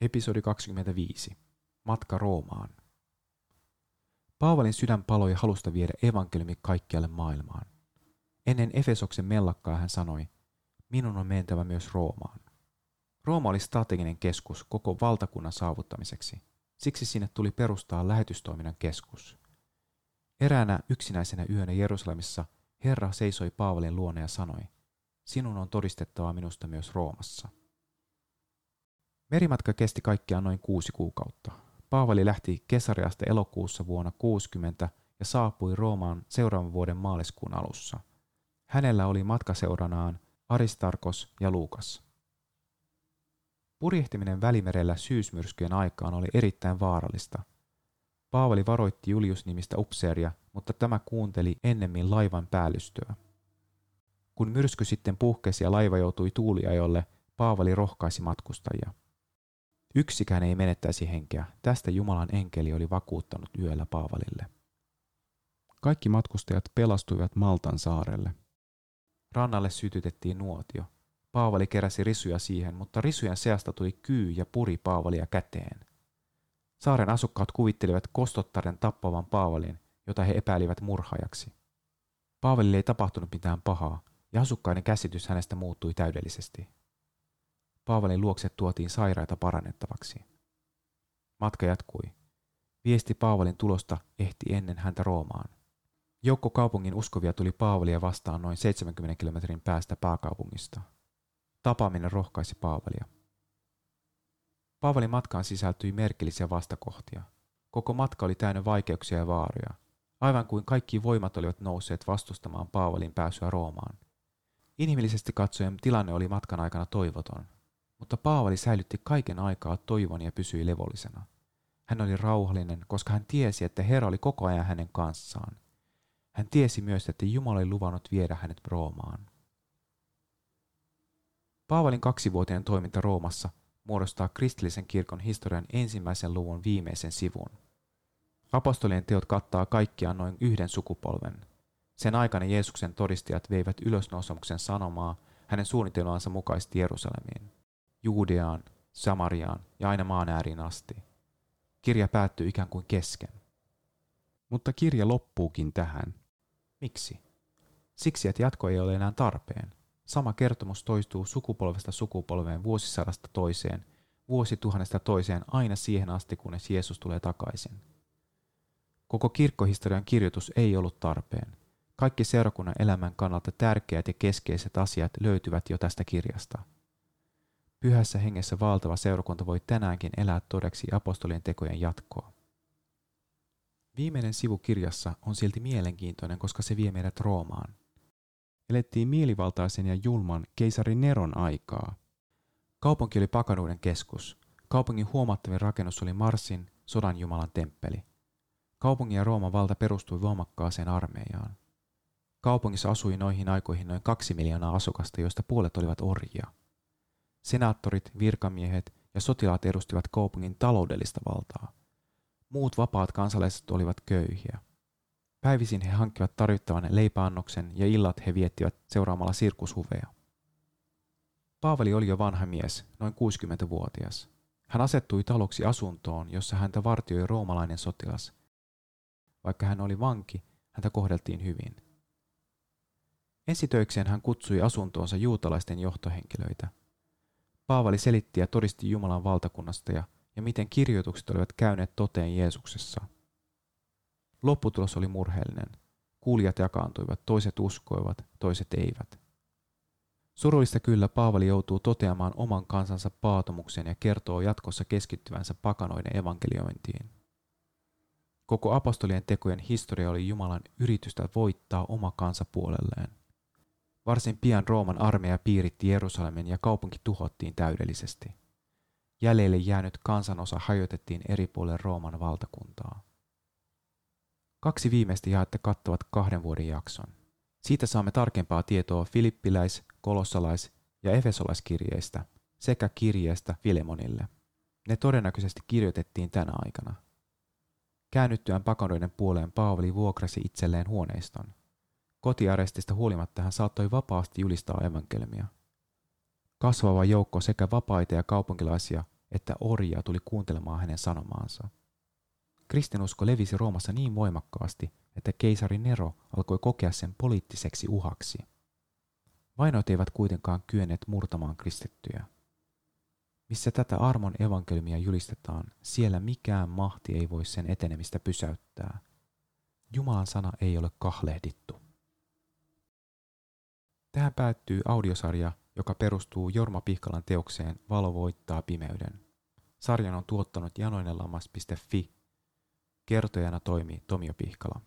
Episodi 25. Matka Roomaan. Paavalin sydän paloi halusta viedä evankeliumi kaikkialle maailmaan. Ennen Efesoksen mellakkaa hän sanoi, minun on mentävä myös Roomaan. Rooma oli strateginen keskus koko valtakunnan saavuttamiseksi. Siksi sinne tuli perustaa lähetystoiminnan keskus. Eräänä yksinäisenä yönä Jerusalemissa Herra seisoi Paavalin luona ja sanoi, sinun on todistettava minusta myös Roomassa. Merimatka kesti kaikkiaan noin kuusi kuukautta. Paavali lähti Kesariasta elokuussa vuonna 60 ja saapui Roomaan seuraavan vuoden maaliskuun alussa. Hänellä oli matkaseuranaan Aristarkos ja Luukas. Purjehtiminen välimerellä syysmyrskyjen aikaan oli erittäin vaarallista. Paavali varoitti Julius-nimistä upseeria, mutta tämä kuunteli ennemmin laivan päällystöä. Kun myrsky sitten puhkesi ja laiva joutui tuuliajolle, Paavali rohkaisi matkustajia. Yksikään ei menettäisi henkeä. Tästä Jumalan enkeli oli vakuuttanut yöllä Paavalille. Kaikki matkustajat pelastuivat Maltan saarelle. Rannalle sytytettiin nuotio. Paavali keräsi risuja siihen, mutta risujen seasta tuli kyy ja puri Paavalia käteen. Saaren asukkaat kuvittelivat kostottaren tappavan Paavalin, jota he epäilivät murhaajaksi. Paavalille ei tapahtunut mitään pahaa, ja asukkaiden käsitys hänestä muuttui täydellisesti. Paavalin luokse tuotiin sairaita parannettavaksi. Matka jatkui. Viesti Paavalin tulosta ehti ennen häntä Roomaan. Joukko kaupungin uskovia tuli Paavalia vastaan noin 70 kilometrin päästä pääkaupungista. Tapaaminen rohkaisi Paavalia. Paavalin matkaan sisältyi merkillisiä vastakohtia. Koko matka oli täynnä vaikeuksia ja vaaroja, aivan kuin kaikki voimat olivat nousseet vastustamaan Paavalin pääsyä Roomaan. Inhimillisesti katsoen tilanne oli matkan aikana toivoton. Mutta Paavali säilytti kaiken aikaa toivon ja pysyi levollisena. Hän oli rauhallinen, koska hän tiesi, että Herra oli koko ajan hänen kanssaan. Hän tiesi myös, että Jumala oli luvannut viedä hänet Roomaan. Paavalin kaksivuotinen toiminta Roomassa muodostaa kristillisen kirkon historian ensimmäisen luvun viimeisen sivun. Apostolien teot kattaa kaikkiaan noin yhden sukupolven. Sen aikana Jeesuksen todistajat veivät ylösnousemuksen sanomaa hänen suunnitelmansa mukaisesti Jerusalemiin. Juudeaan, Samariaan ja aina maan ääriin asti. Kirja päättyy ikään kuin kesken. Mutta kirja loppuukin tähän. Miksi? Siksi, että jatko ei ole enää tarpeen. Sama kertomus toistuu sukupolvesta sukupolveen vuosisadasta toiseen, vuosituhannesta toiseen aina siihen asti, kunnes Jeesus tulee takaisin. Koko kirkkohistorian kirjoitus ei ollut tarpeen. Kaikki seurakunnan elämän kannalta tärkeät ja keskeiset asiat löytyvät jo tästä kirjasta – Pyhässä hengessä valtava seurakunta voi tänäänkin elää todeksi apostolien tekojen jatkoa. Viimeinen sivu kirjassa on silti mielenkiintoinen, koska se vie meidät Roomaan. Elettiin mielivaltaisen ja julman keisari Neron aikaa. Kaupunki oli pakanuuden keskus. Kaupungin huomattavin rakennus oli Marsin, sodan jumalan temppeli. Kaupungin ja Rooman valta perustui voimakkaaseen armeijaan. Kaupungissa asui noihin aikoihin noin kaksi miljoonaa asukasta, joista puolet olivat orjia – Senaattorit, virkamiehet ja sotilaat edustivat kaupungin taloudellista valtaa. Muut vapaat kansalaiset olivat köyhiä. Päivisin he hankkivat tarvittavan leipäannoksen ja illat he viettivät seuraamalla sirkushuveja. Paavali oli jo vanha mies, noin 60-vuotias. Hän asettui taloksi asuntoon, jossa häntä vartioi roomalainen sotilas. Vaikka hän oli vanki, häntä kohdeltiin hyvin. Ensitöikseen hän kutsui asuntoonsa juutalaisten johtohenkilöitä – Paavali selitti ja todisti Jumalan valtakunnasta ja, ja miten kirjoitukset olivat käyneet toteen Jeesuksessa. Lopputulos oli murheellinen. Kuulijat jakaantuivat, toiset uskoivat, toiset eivät. Surullista kyllä Paavali joutuu toteamaan oman kansansa paatomuksen ja kertoo jatkossa keskittyvänsä pakanoiden evankeliointiin. Koko apostolien tekojen historia oli Jumalan yritystä voittaa oma kansa puolelleen. Varsin pian Rooman armeija piiritti Jerusalemin ja kaupunki tuhottiin täydellisesti. Jäljelle jäänyt kansanosa hajotettiin eri puolille Rooman valtakuntaa. Kaksi viimeistä jaetta kattavat kahden vuoden jakson. Siitä saamme tarkempaa tietoa filippiläis-, kolossalais- ja efesolaiskirjeistä sekä kirjeestä Filemonille. Ne todennäköisesti kirjoitettiin tänä aikana. Käännyttyään pakanoiden puoleen Paavali vuokrasi itselleen huoneiston – Kotiarestista huolimatta hän saattoi vapaasti julistaa evankeliumia. Kasvava joukko sekä vapaita ja kaupunkilaisia että orjia tuli kuuntelemaan hänen sanomaansa. Kristinusko levisi Roomassa niin voimakkaasti, että keisari Nero alkoi kokea sen poliittiseksi uhaksi. Vainot eivät kuitenkaan kyenneet murtamaan kristittyjä. Missä tätä armon evankeliumia julistetaan, siellä mikään mahti ei voi sen etenemistä pysäyttää. Jumalan sana ei ole kahlehdittu. Tähän päättyy audiosarja, joka perustuu Jorma Pihkalan teokseen Valo voittaa pimeyden. Sarjan on tuottanut janoinenlammas.fi. Kertojana toimii Tomio Pihkala.